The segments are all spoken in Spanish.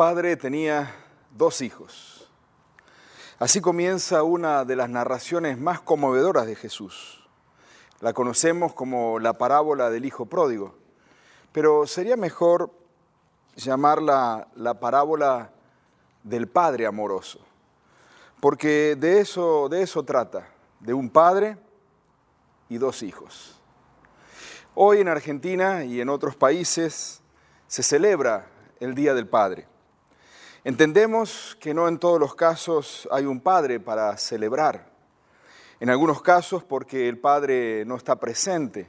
Padre tenía dos hijos. Así comienza una de las narraciones más conmovedoras de Jesús. La conocemos como la parábola del hijo pródigo, pero sería mejor llamarla la parábola del padre amoroso, porque de eso, de eso trata, de un padre y dos hijos. Hoy en Argentina y en otros países se celebra el Día del Padre. Entendemos que no en todos los casos hay un padre para celebrar. En algunos casos porque el padre no está presente.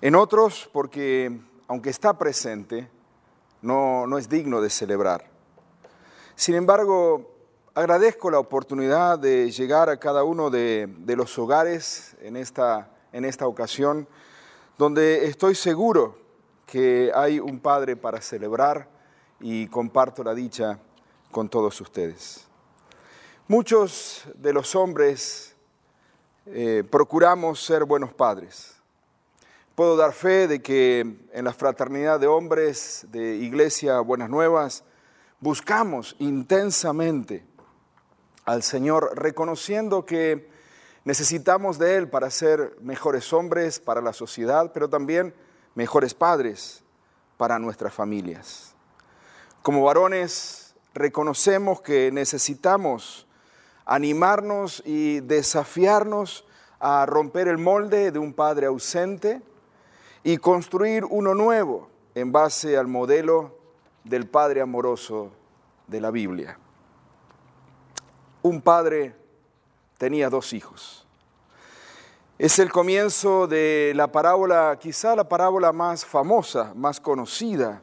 En otros porque, aunque está presente, no, no es digno de celebrar. Sin embargo, agradezco la oportunidad de llegar a cada uno de, de los hogares en esta, en esta ocasión, donde estoy seguro que hay un padre para celebrar y comparto la dicha con todos ustedes. Muchos de los hombres eh, procuramos ser buenos padres. Puedo dar fe de que en la fraternidad de hombres de Iglesia Buenas Nuevas buscamos intensamente al Señor, reconociendo que necesitamos de Él para ser mejores hombres para la sociedad, pero también mejores padres para nuestras familias. Como varones reconocemos que necesitamos animarnos y desafiarnos a romper el molde de un padre ausente y construir uno nuevo en base al modelo del padre amoroso de la Biblia. Un padre tenía dos hijos. Es el comienzo de la parábola, quizá la parábola más famosa, más conocida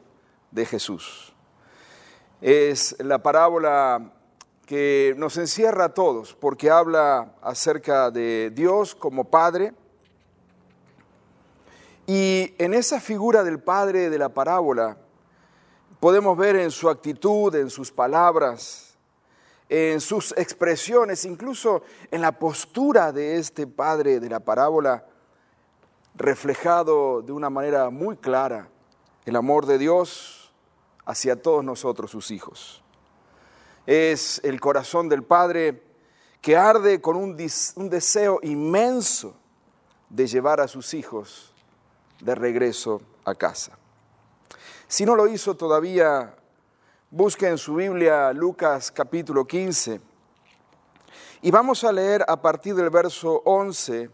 de Jesús. Es la parábola que nos encierra a todos porque habla acerca de Dios como Padre. Y en esa figura del Padre de la parábola podemos ver en su actitud, en sus palabras, en sus expresiones, incluso en la postura de este Padre de la parábola, reflejado de una manera muy clara el amor de Dios hacia todos nosotros, sus hijos. Es el corazón del Padre que arde con un, deseo inmenso de llevar a sus hijos de regreso a casa. Si no lo hizo todavía, busque en su Biblia Lucas capítulo 15 y vamos a leer a partir del verso 11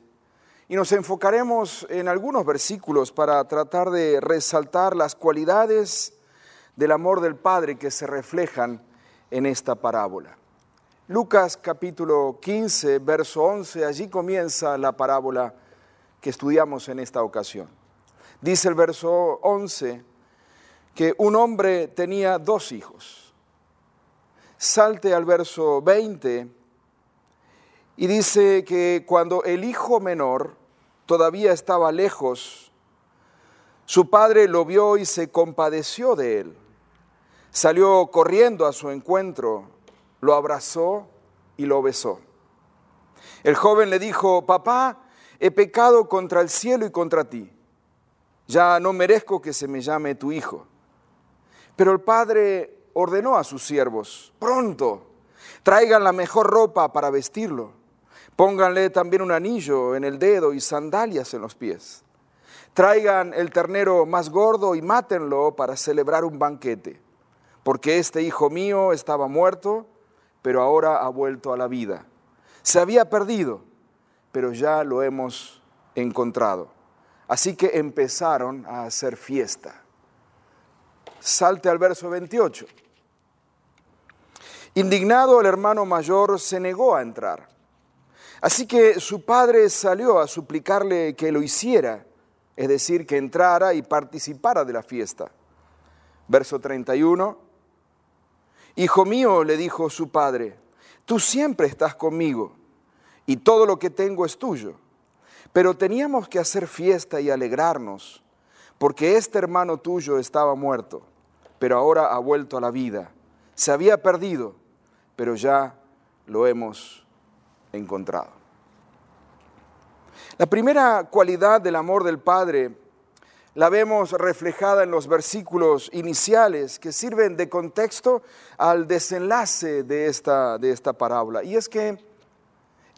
y nos enfocaremos en algunos versículos para tratar de resaltar las cualidades del amor del Padre que se reflejan en esta parábola. Lucas capítulo 15, verso 11, allí comienza la parábola que estudiamos en esta ocasión. Dice el verso 11 que un hombre tenía dos hijos. Salte al verso 20 y dice que cuando el hijo menor todavía estaba lejos, su padre lo vio y se compadeció de él. Salió corriendo a su encuentro, lo abrazó y lo besó. El joven le dijo, papá, he pecado contra el cielo y contra ti. Ya no merezco que se me llame tu hijo. Pero el padre ordenó a sus siervos, pronto, traigan la mejor ropa para vestirlo, pónganle también un anillo en el dedo y sandalias en los pies. Traigan el ternero más gordo y mátenlo para celebrar un banquete, porque este hijo mío estaba muerto, pero ahora ha vuelto a la vida. Se había perdido, pero ya lo hemos encontrado. Así que empezaron a hacer fiesta. Salte al verso 28. Indignado el hermano mayor se negó a entrar. Así que su padre salió a suplicarle que lo hiciera, es decir, que entrara y participara de la fiesta. Verso 31. Hijo mío, le dijo su padre, tú siempre estás conmigo y todo lo que tengo es tuyo. Pero teníamos que hacer fiesta y alegrarnos, porque este hermano tuyo estaba muerto, pero ahora ha vuelto a la vida. Se había perdido, pero ya lo hemos encontrado. La primera cualidad del amor del Padre la vemos reflejada en los versículos iniciales que sirven de contexto al desenlace de esta, de esta parábola. Y es que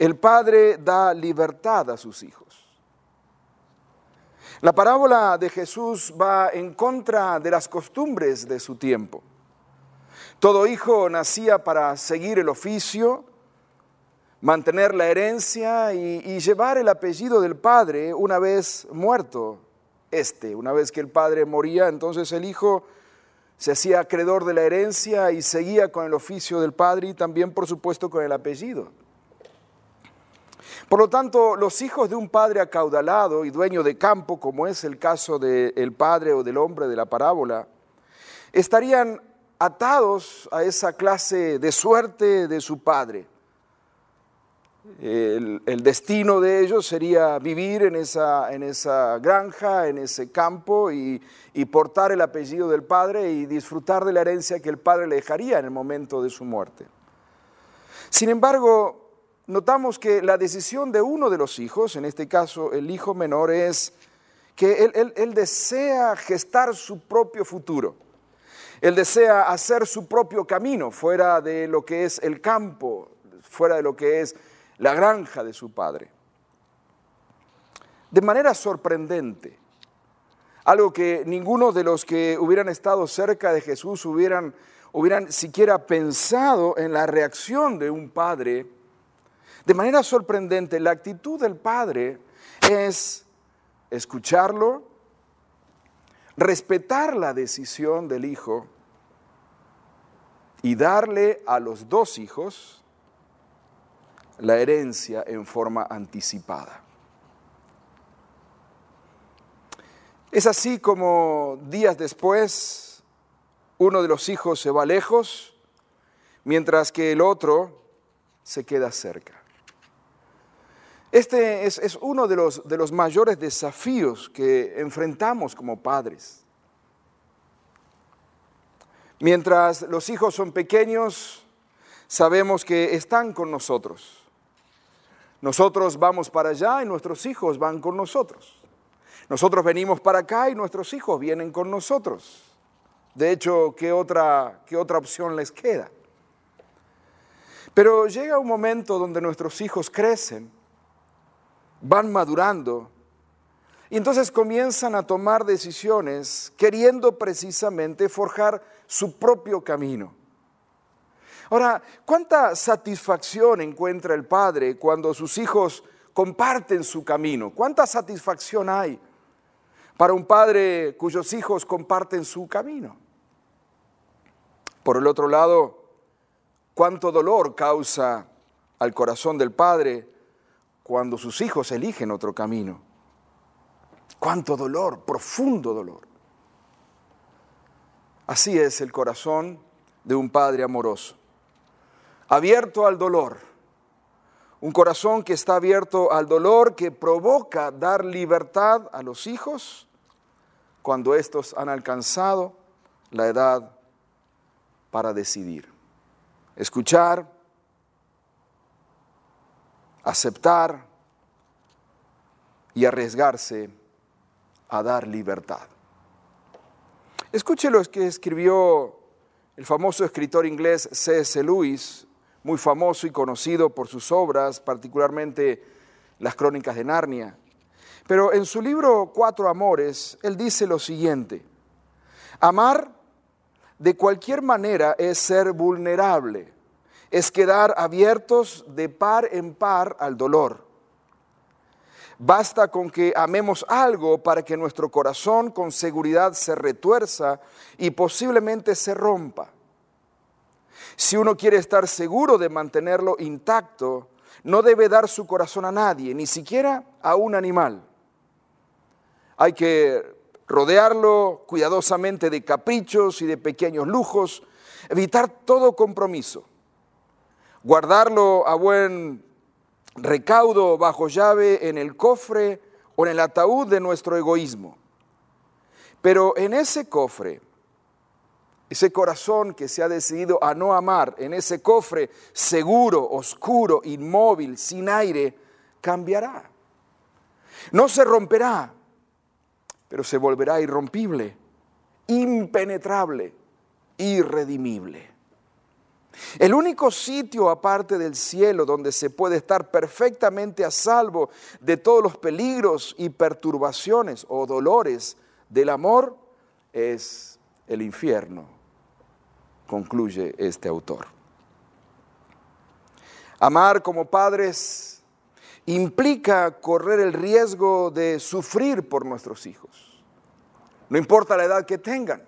el Padre da libertad a sus hijos. La parábola de Jesús va en contra de las costumbres de su tiempo. Todo hijo nacía para seguir el oficio, mantener la herencia y, y, llevar el apellido del padre una vez muerto este. Una vez que el padre moría, entonces el hijo se hacía acreedor de la herencia y seguía con el oficio del padre y también, por supuesto, con el apellido. Por lo tanto, los hijos de un padre acaudalado y dueño de campo, como es el caso del padre o del hombre de la parábola, estarían atados a esa clase de suerte de su padre. El, destino de ellos sería vivir en esa, en esa granja, en ese campo y, y, portar el apellido del padre y disfrutar de la herencia que el padre le dejaría en el momento de su muerte. Sin embargo, notamos que la decisión de uno de los hijos, en este caso el hijo menor, es que él, él, él desea gestar su propio futuro. Él desea hacer su propio camino fuera de lo que es el campo, fuera de lo que es la granja de su padre. De manera sorprendente, algo que ninguno de los que hubieran estado cerca de Jesús hubieran, hubieran siquiera pensado en la reacción de un padre, de manera sorprendente, la actitud del padre es escucharlo, respetar la decisión del hijo y darle a los dos hijos la herencia en forma anticipada. Es así como días después uno de los hijos se va lejos, mientras que el otro se queda cerca. Este es, es uno de los, de los mayores desafíos que enfrentamos como padres. Mientras los hijos son pequeños, sabemos que están con nosotros. Nosotros vamos para allá y nuestros hijos van con nosotros. Nosotros venimos para acá y nuestros hijos vienen con nosotros. De hecho, ¿qué otra, qué otra opción les queda? Pero llega un momento donde nuestros hijos crecen, van madurando, y entonces comienzan a tomar decisiones queriendo precisamente forjar su propio camino. Ahora, ¿cuánta satisfacción encuentra el padre cuando sus hijos comparten su camino? ¿Cuánta satisfacción hay para un padre cuyos hijos comparten su camino? Por el otro lado, ¿cuánto dolor causa al corazón del padre cuando sus hijos eligen otro camino? ¿Cuánto dolor, profundo dolor? Así es el corazón de un padre amoroso abierto al dolor. Un corazón que está abierto al dolor que provoca dar libertad a los hijos cuando estos han alcanzado la edad para decidir. Escuchar, aceptar y arriesgarse a dar libertad. Escuche lo que escribió el famoso escritor inglés C.S. Lewis muy famoso y conocido por sus obras, particularmente las crónicas de Narnia. Pero en su libro Cuatro Amores, él dice lo siguiente, amar de cualquier manera es ser vulnerable, es quedar abiertos de par en par al dolor. Basta con que amemos algo para que nuestro corazón con seguridad se retuerza y posiblemente se rompa. Si uno quiere estar seguro de mantenerlo intacto, no debe dar su corazón a nadie, ni siquiera a un animal. Hay que rodearlo cuidadosamente de caprichos y de pequeños lujos, evitar todo compromiso, guardarlo a buen recaudo bajo llave en el cofre o en el ataúd de nuestro egoísmo. Pero en ese cofre, ese corazón que se ha decidido a no amar, en ese cofre seguro, oscuro, inmóvil, sin aire, cambiará. No se romperá, pero se volverá irrompible, impenetrable, irredimible. El único sitio aparte del cielo donde se puede estar perfectamente a salvo de todos los peligros y perturbaciones o dolores del amor es el infierno, concluye este autor. Amar como padres implica correr el riesgo de sufrir por nuestros hijos. No importa la edad que tengan,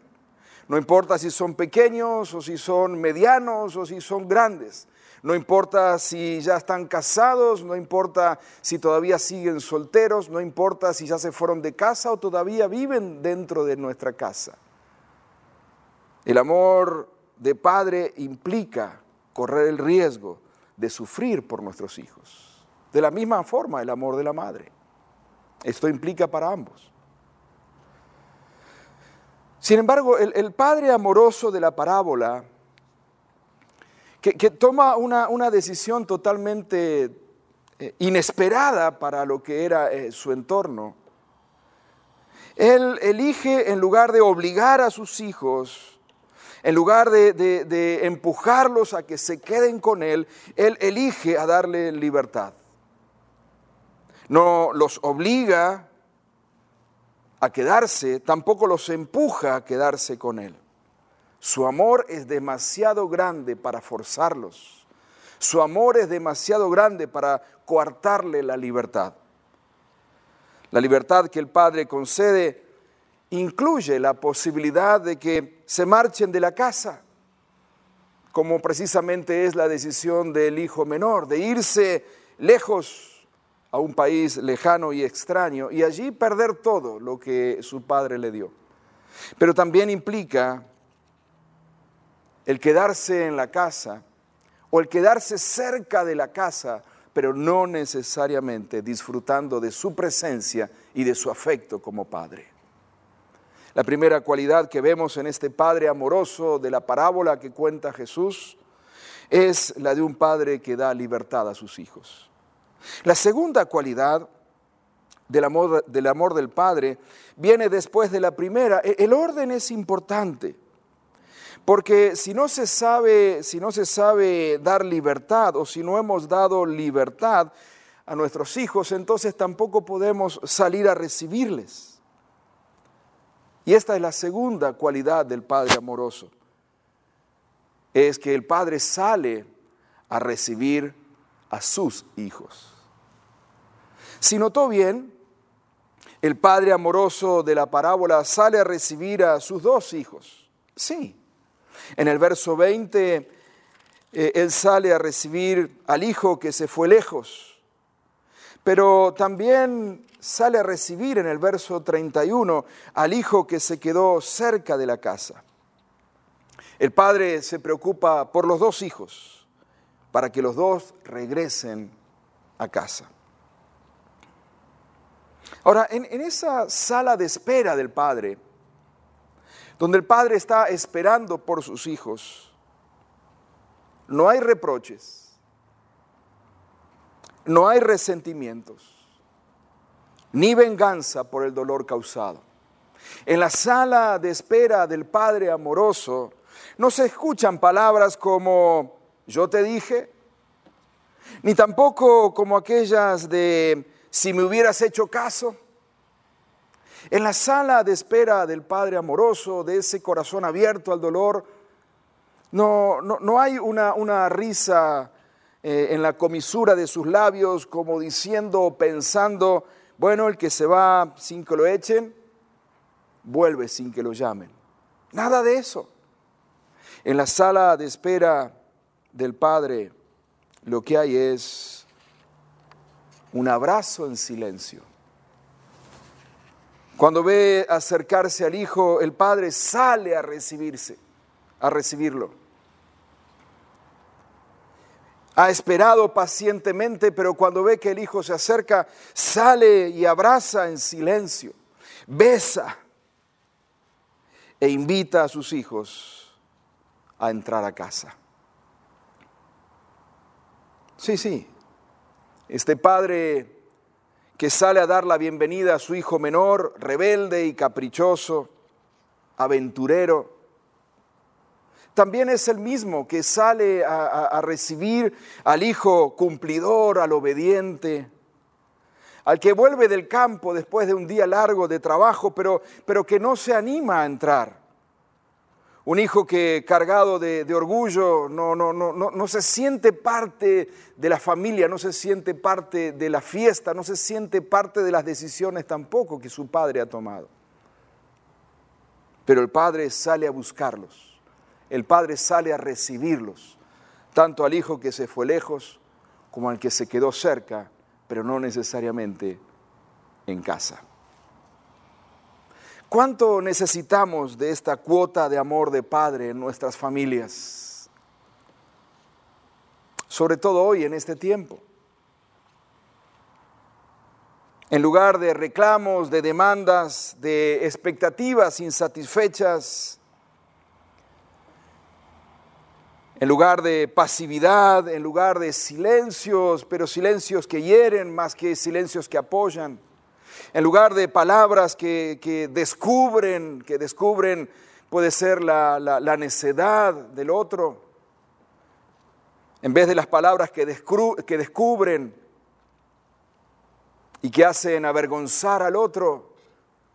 no importa si son pequeños o si son medianos o si son grandes. No importa si ya están casados, no importa si todavía siguen solteros, no importa si ya se fueron de casa o todavía viven dentro de nuestra casa. El amor de padre implica correr el riesgo de sufrir por nuestros hijos. De la misma forma el amor de la madre. Esto implica para ambos. Sin embargo, el, el padre amoroso de la parábola que, que toma una, una, decisión totalmente eh, inesperada para lo que era eh, su entorno. Él elige, en lugar de obligar a sus hijos, en lugar de, de, empujarlos a que se queden con él, él elige a darle libertad. No los obliga a quedarse, tampoco los empuja a quedarse con él. Su amor es demasiado grande para forzarlos. Su amor es demasiado grande para coartarle la libertad. La libertad que el Padre concede incluye la posibilidad de que se marchen de la casa, como precisamente es la decisión del hijo menor, de irse lejos a un país lejano y extraño y allí perder todo lo que su padre le dio. Pero también implica el quedarse en la casa o el quedarse cerca de la casa, pero no necesariamente disfrutando de su presencia y de su afecto como padre. La primera cualidad que vemos en este padre amoroso de la parábola que cuenta Jesús es la de un padre que da libertad a sus hijos. La segunda cualidad del amor del, padre viene después de la primera. E, el orden es importante. Porque si no se sabe, si no se sabe dar libertad o si no hemos dado libertad a nuestros hijos, entonces tampoco podemos salir a recibirles. Y esta es la segunda cualidad del Padre amoroso. Es que el Padre sale a recibir a sus hijos. Si notó bien, el Padre amoroso de la parábola sale a recibir a sus dos hijos. Sí, en el verso 20, eh, él sale a recibir al hijo que se fue lejos, pero también sale a recibir en el verso 31 al hijo que se quedó cerca de la casa. El padre se preocupa por los dos hijos, para que los dos regresen a casa. Ahora, en, en esa sala de espera del padre, donde el padre está esperando por sus hijos. No hay reproches, no hay resentimientos, ni venganza por el dolor causado. En la sala de espera del Padre amoroso no se escuchan palabras como yo te dije, ni tampoco como aquellas de si me hubieras hecho caso. En la sala de espera del Padre amoroso, de ese corazón abierto al dolor, no, no, no hay una, una risa eh, en la comisura de sus labios como diciendo o pensando, bueno, el que se va sin que lo echen, vuelve sin que lo llamen. Nada de eso. En la sala de espera del Padre lo que hay es un abrazo en silencio. Cuando ve acercarse al hijo, el padre sale a recibirse, a recibirlo. Ha esperado pacientemente, pero cuando ve que el hijo se acerca, sale y abraza en silencio, besa e invita a sus hijos a entrar a casa. Sí, sí, este padre que sale a dar la bienvenida a su hijo menor, rebelde y caprichoso, aventurero, también es el mismo que sale a, recibir al hijo cumplidor, al obediente, al que vuelve del campo después de un día largo de trabajo, pero, pero que no se anima a entrar. Un hijo que cargado de, orgullo no, no, no, no se siente parte de la familia, no se siente parte de la fiesta, no se siente parte de las decisiones tampoco que su padre ha tomado. Pero el padre sale a buscarlos el padre sale a recibirlos, tanto al hijo que se fue lejos como al que se quedó cerca, pero no necesariamente en casa. ¿Cuánto necesitamos de esta cuota de amor de padre en nuestras familias? Sobre todo hoy, en este tiempo. En lugar de reclamos, de demandas, de expectativas insatisfechas, en lugar de pasividad, en lugar de silencios, pero silencios que hieren más que silencios que apoyan, en lugar de palabras que, que descubren, que descubren puede ser la, la, necedad del otro, en vez de las palabras que, descru, que descubren y que hacen avergonzar al otro,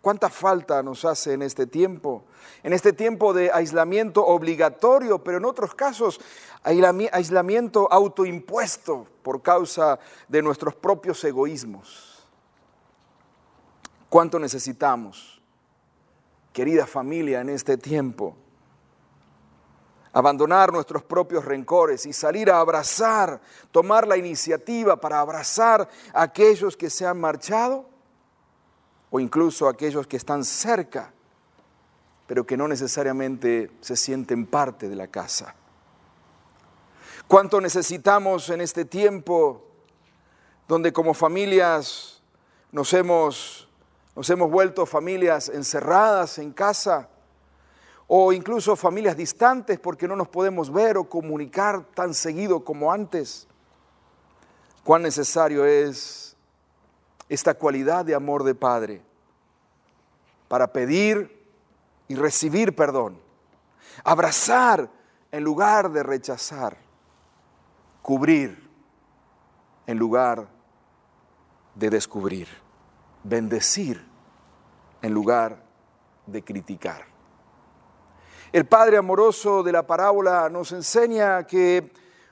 ¿Cuánta falta nos hace en este tiempo? En este tiempo de aislamiento obligatorio, pero en otros casos aislamiento autoimpuesto por causa de nuestros propios egoísmos. ¿Cuánto necesitamos, querida familia, en este tiempo? Abandonar nuestros propios rencores y salir a abrazar, tomar la iniciativa para abrazar a aquellos que se han marchado o incluso aquellos que están cerca, pero que no necesariamente se sienten parte de la casa. ¿Cuánto necesitamos en este tiempo donde como familias nos hemos, nos hemos vuelto familias encerradas en casa? o incluso familias distantes porque no nos podemos ver o comunicar tan seguido como antes. Cuán necesario es esta cualidad de amor de Padre para pedir y recibir perdón, abrazar en lugar de rechazar, cubrir en lugar de descubrir, bendecir en lugar de criticar. El Padre amoroso de la parábola nos enseña que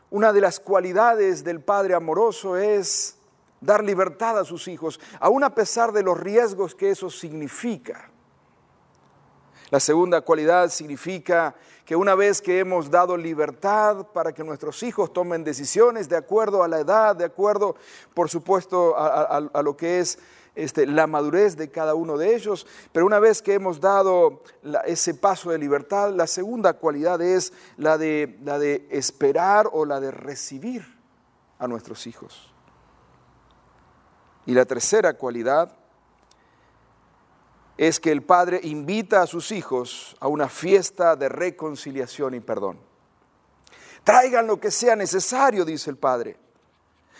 una de las cualidades del Padre amoroso es dar libertad a sus hijos, aun a pesar de los riesgos que eso significa. La segunda cualidad significa que una vez que hemos dado libertad para que nuestros hijos tomen decisiones de acuerdo a la edad, de acuerdo, por supuesto, a, lo que es este, la madurez de cada uno de ellos, pero una vez que hemos dado ese paso de libertad, la segunda cualidad es la de, la de esperar o la de recibir a nuestros hijos. Y la tercera cualidad es que el padre invita a sus hijos a una fiesta de reconciliación y perdón. Traigan lo que sea necesario, dice el padre,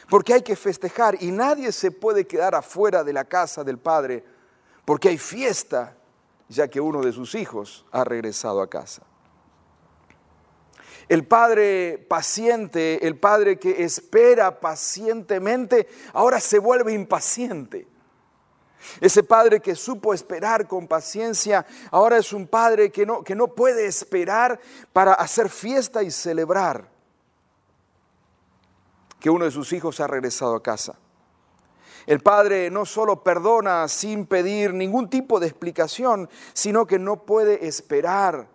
porque hay que festejar y nadie se puede quedar afuera de la casa del padre porque hay fiesta, ya que uno de sus hijos ha regresado a casa. El padre paciente, el padre que espera pacientemente, ahora se vuelve impaciente. Ese padre que supo esperar con paciencia, ahora es un padre que no, que no puede esperar para hacer fiesta y celebrar que uno de sus hijos ha regresado a casa. El padre no solo perdona sin pedir ningún tipo de explicación, sino que no puede esperar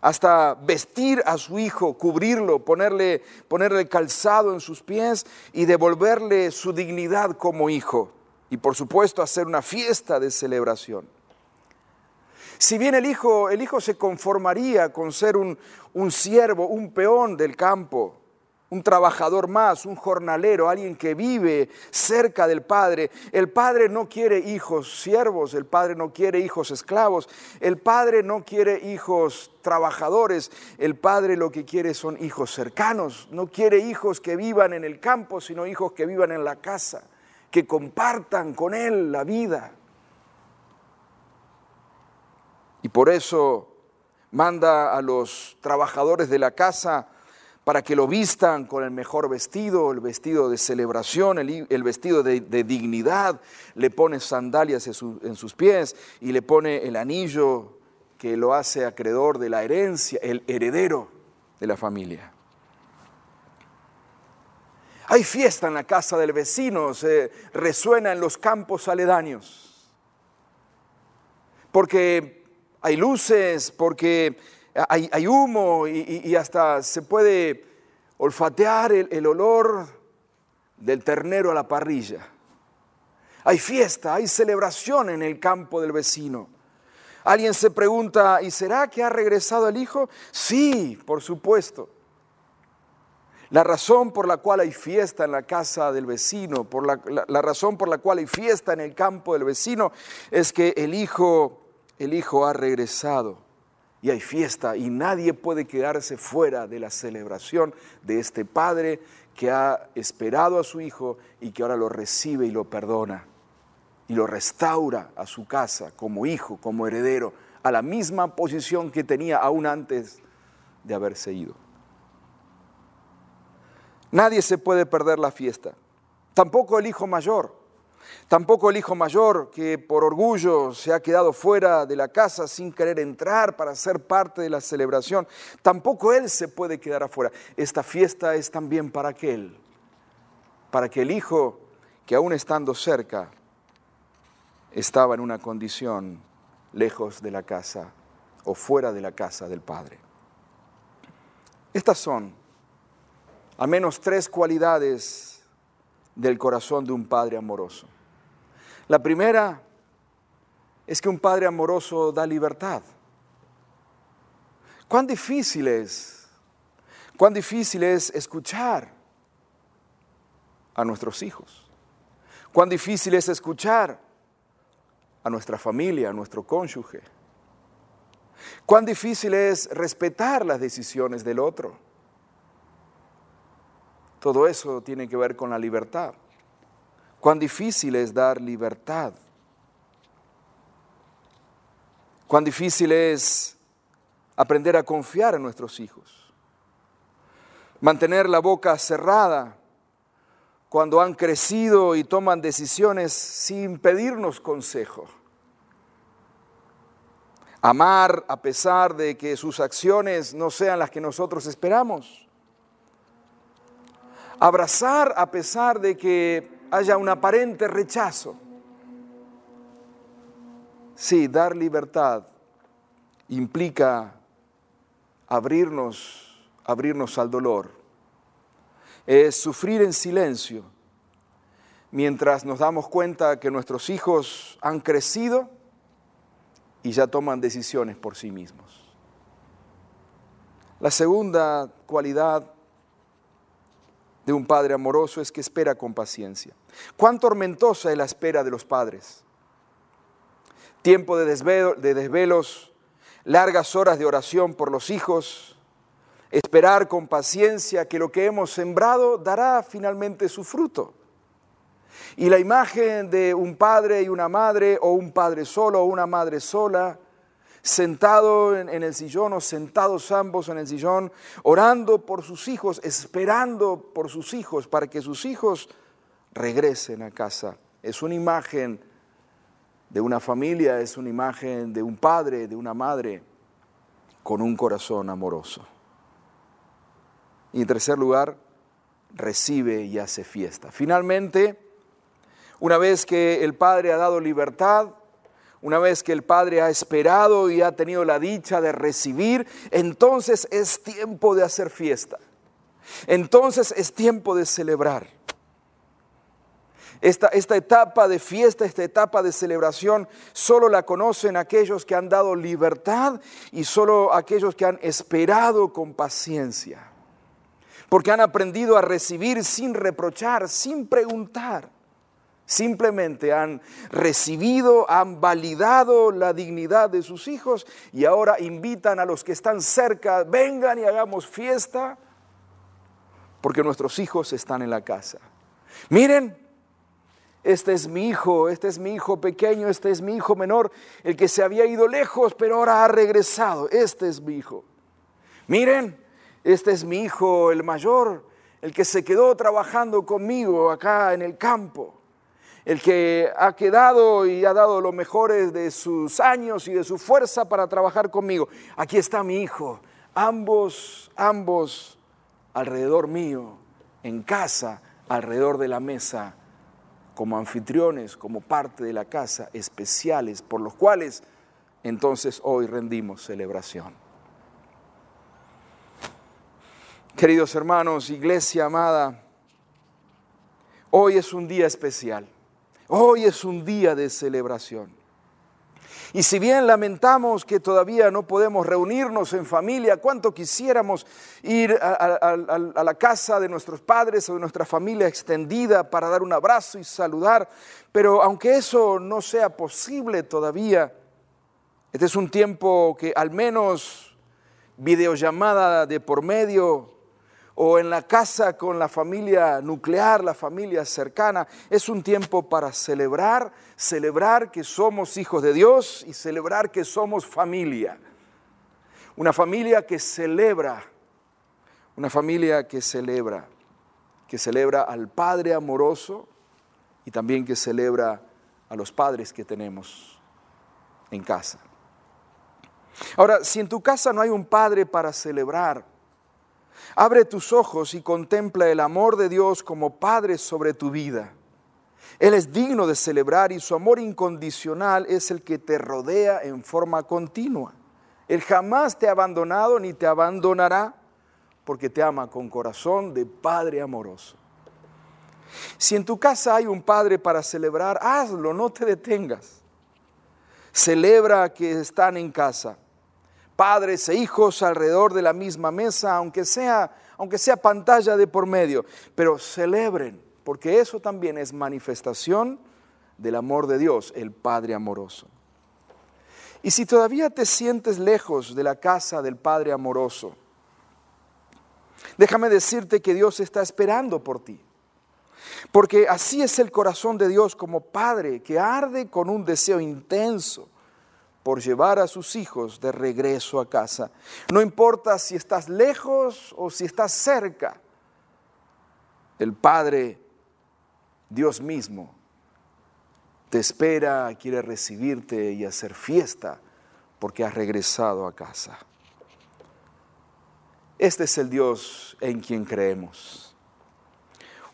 hasta vestir a su hijo, cubrirlo, ponerle, ponerle calzado en sus pies y devolverle su dignidad como hijo. Y por supuesto hacer una fiesta de celebración. Si bien el hijo, el hijo se conformaría con ser un, un siervo, un peón del campo, un trabajador más, un jornalero, alguien que vive cerca del Padre. El Padre no quiere hijos siervos, el Padre no quiere hijos esclavos, el Padre no quiere hijos trabajadores, el Padre lo que quiere son hijos cercanos, no quiere hijos que vivan en el campo, sino hijos que vivan en la casa, que compartan con Él la vida. Y por eso manda a los trabajadores de la casa, para que lo vistan con el mejor vestido, el vestido de celebración, el, vestido de, dignidad, le pone sandalias en, sus pies y le pone el anillo que lo hace acreedor de la herencia, el heredero de la familia. Hay fiesta en la casa del vecino, se resuena en los campos aledaños, porque hay luces, porque hay, humo y, hasta se puede olfatear el, el olor del ternero a la parrilla. Hay fiesta, hay celebración en el campo del vecino. Alguien se pregunta, ¿y será que ha regresado el hijo? Sí, por supuesto. La razón por la cual hay fiesta en la casa del vecino, por la, razón por la cual hay fiesta en el campo del vecino, es que el hijo, el hijo ha regresado y hay fiesta y nadie puede quedarse fuera de la celebración de este padre que ha esperado a su hijo y que ahora lo recibe y lo perdona y lo restaura a su casa como hijo, como heredero, a la misma posición que tenía aún antes de haberse ido. Nadie se puede perder la fiesta, tampoco el hijo mayor. Tampoco el hijo mayor que por orgullo se ha quedado fuera de la casa sin querer entrar para ser parte de la celebración. Tampoco él se puede quedar afuera. Esta fiesta es también para aquel, para que el hijo que aún estando cerca estaba en una condición lejos de la casa o fuera de la casa del Padre. Estas son al menos tres cualidades del corazón de un Padre amoroso. La primera es que un padre amoroso da libertad. Cuán difícil es, cuán difícil es escuchar a nuestros hijos. Cuán difícil es escuchar a nuestra familia, a nuestro cónyuge. Cuán difícil es respetar las decisiones del otro. Todo eso tiene que ver con la libertad. Cuán difícil es dar libertad. Cuán difícil es aprender a confiar en nuestros hijos. Mantener la boca cerrada cuando han crecido y toman decisiones sin pedirnos consejo. Amar a pesar de que sus acciones no sean las que nosotros esperamos. Abrazar a pesar de que haya un aparente rechazo. Sí, dar libertad implica abrirnos, abrirnos al dolor. Es sufrir en silencio mientras nos damos cuenta que nuestros hijos han crecido y ya toman decisiones por sí mismos. La segunda cualidad de un padre amoroso es que espera con paciencia. Cuán tormentosa es la espera de los padres. Tiempo de, de desvelos, largas horas de oración por los hijos, esperar con paciencia que lo que hemos sembrado dará finalmente su fruto. Y la imagen de un padre y una madre, o un padre solo o una madre sola, sentado en, el sillón o sentados ambos en el sillón, orando por sus hijos, esperando por sus hijos, para que sus hijos regresen a casa. Es una imagen de una familia, es una imagen de un padre, de una madre, con un corazón amoroso. Y en tercer lugar, recibe y hace fiesta. Finalmente, una vez que el Padre ha dado libertad, una vez que el Padre ha esperado y ha tenido la dicha de recibir, entonces es tiempo de hacer fiesta. Entonces es tiempo de celebrar. Esta, esta, etapa de fiesta, esta etapa de celebración, solo la conocen aquellos que han dado libertad y solo aquellos que han esperado con paciencia. Porque han aprendido a recibir sin reprochar, sin preguntar. Simplemente han recibido, han validado la dignidad de sus hijos y ahora invitan a los que están cerca, vengan y hagamos fiesta, porque nuestros hijos están en la casa. Miren, este es mi hijo, este es mi hijo pequeño, este es mi hijo menor, el que se había ido lejos, pero ahora ha regresado. Este es mi hijo. Miren, este es mi hijo el mayor, el que se quedó trabajando conmigo acá en el campo el que ha quedado y ha dado lo mejores de sus años y de su fuerza para trabajar conmigo. Aquí está mi hijo, ambos, ambos alrededor mío, en casa, alrededor de la mesa, como anfitriones, como parte de la casa, especiales, por los cuales entonces hoy rendimos celebración. Queridos hermanos, iglesia amada, hoy es un día especial. Hoy es un día de celebración. Y si bien lamentamos que todavía no podemos reunirnos en familia, cuánto quisiéramos ir a, la casa de nuestros padres o de nuestra familia extendida para dar un abrazo y saludar, pero aunque eso no sea posible todavía, este es un tiempo que al menos videollamada de por medio o en la casa con la familia nuclear, la familia cercana. Es un tiempo para celebrar, celebrar que somos hijos de Dios y celebrar que somos familia. Una familia que celebra, una familia que celebra, que celebra al Padre amoroso y también que celebra a los padres que tenemos en casa. Ahora, si en tu casa no hay un padre para celebrar, Abre tus ojos y contempla el amor de Dios como Padre sobre tu vida. Él es digno de celebrar y su amor incondicional es el que te rodea en forma continua. Él jamás te ha abandonado ni te abandonará porque te ama con corazón de Padre amoroso. Si en tu casa hay un Padre para celebrar, hazlo, no te detengas. Celebra que están en casa padres e hijos alrededor de la misma mesa, aunque sea, aunque sea pantalla de por medio, pero celebren, porque eso también es manifestación del amor de Dios, el Padre amoroso. Y si todavía te sientes lejos de la casa del Padre amoroso, déjame decirte que Dios está esperando por ti. Porque así es el corazón de Dios como Padre, que arde con un deseo intenso por llevar a sus hijos de regreso a casa. No importa si estás lejos o si estás cerca, el Padre, Dios mismo, te espera, quiere recibirte y hacer fiesta porque has regresado a casa. Este es el Dios en quien creemos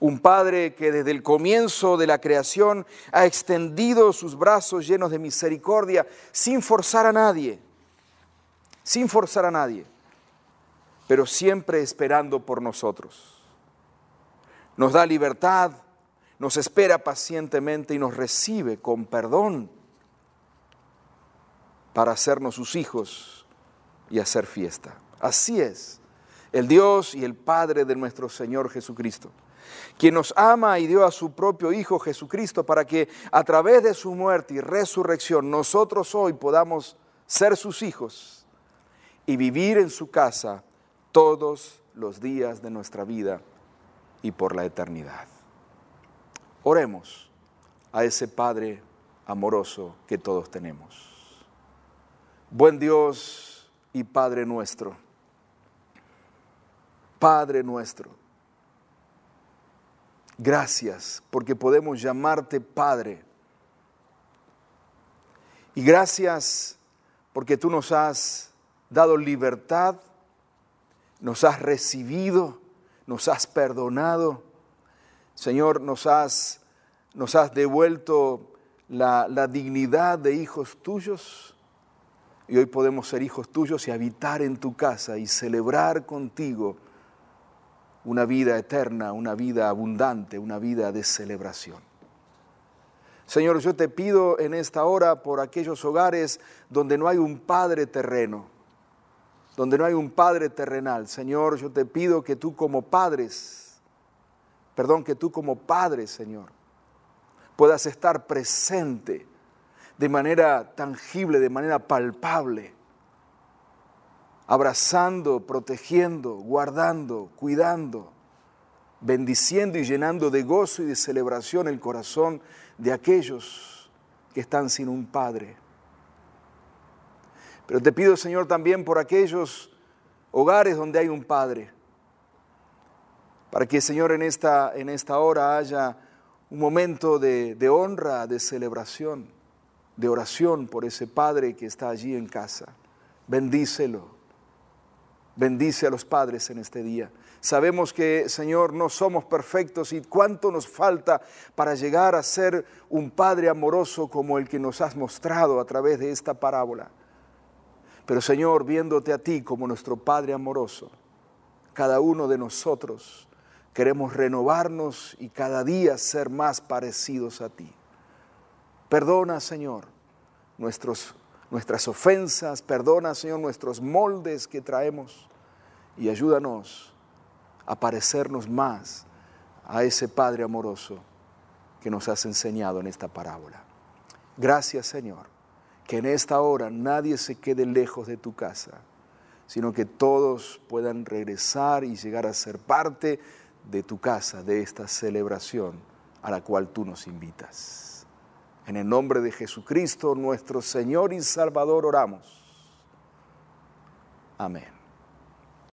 un Padre que desde el comienzo de la creación ha extendido sus brazos llenos de misericordia sin forzar a nadie, sin forzar a nadie, pero siempre esperando por nosotros. Nos da libertad, nos espera pacientemente y nos recibe con perdón para hacernos sus hijos y hacer fiesta. Así es el Dios y el Padre de nuestro Señor Jesucristo quien nos ama y dio a su propio Hijo Jesucristo para que a través de su muerte y resurrección nosotros hoy podamos ser sus hijos y vivir en su casa todos los días de nuestra vida y por la eternidad. Oremos a ese Padre amoroso que todos tenemos. Buen Dios y Padre nuestro, Padre nuestro, Gracias porque podemos llamarte Padre. Y gracias porque tú nos has dado libertad, nos has recibido, nos has perdonado. Señor, nos has, nos has devuelto la, la dignidad de hijos tuyos y hoy podemos ser hijos tuyos y habitar en tu casa y celebrar contigo una vida eterna, una vida abundante, una vida de celebración. Señor, yo te pido en esta hora por aquellos hogares donde no hay un Padre terreno, donde no hay un Padre terrenal. Señor, yo te pido que tú como padres, perdón, que tú como Padre, Señor, puedas estar presente de manera tangible, de manera palpable, abrazando, protegiendo, guardando, cuidando, bendiciendo y llenando de gozo y de celebración el corazón de aquellos que están sin un Padre. Pero te pido, Señor, también por aquellos hogares donde hay un Padre, para que, Señor, en esta, en esta hora haya un momento de, de honra, de celebración, de oración por ese Padre que está allí en casa. Bendícelo. Bendice a los padres en este día. Sabemos que, Señor, no somos perfectos y cuánto nos falta para llegar a ser un Padre amoroso como el que nos has mostrado a través de esta parábola. Pero, Señor, viéndote a ti como nuestro Padre amoroso, cada uno de nosotros queremos renovarnos y cada día ser más parecidos a ti. Perdona, Señor, nuestros, nuestras ofensas, perdona, Señor, nuestros moldes que traemos y ayúdanos a parecernos más a ese Padre amoroso que nos has enseñado en esta parábola. Gracias, Señor, que en esta hora nadie se quede lejos de tu casa, sino que todos puedan regresar y llegar a ser parte de tu casa, de esta celebración a la cual tú nos invitas. En el nombre de Jesucristo, nuestro Señor y Salvador, oramos. Amén.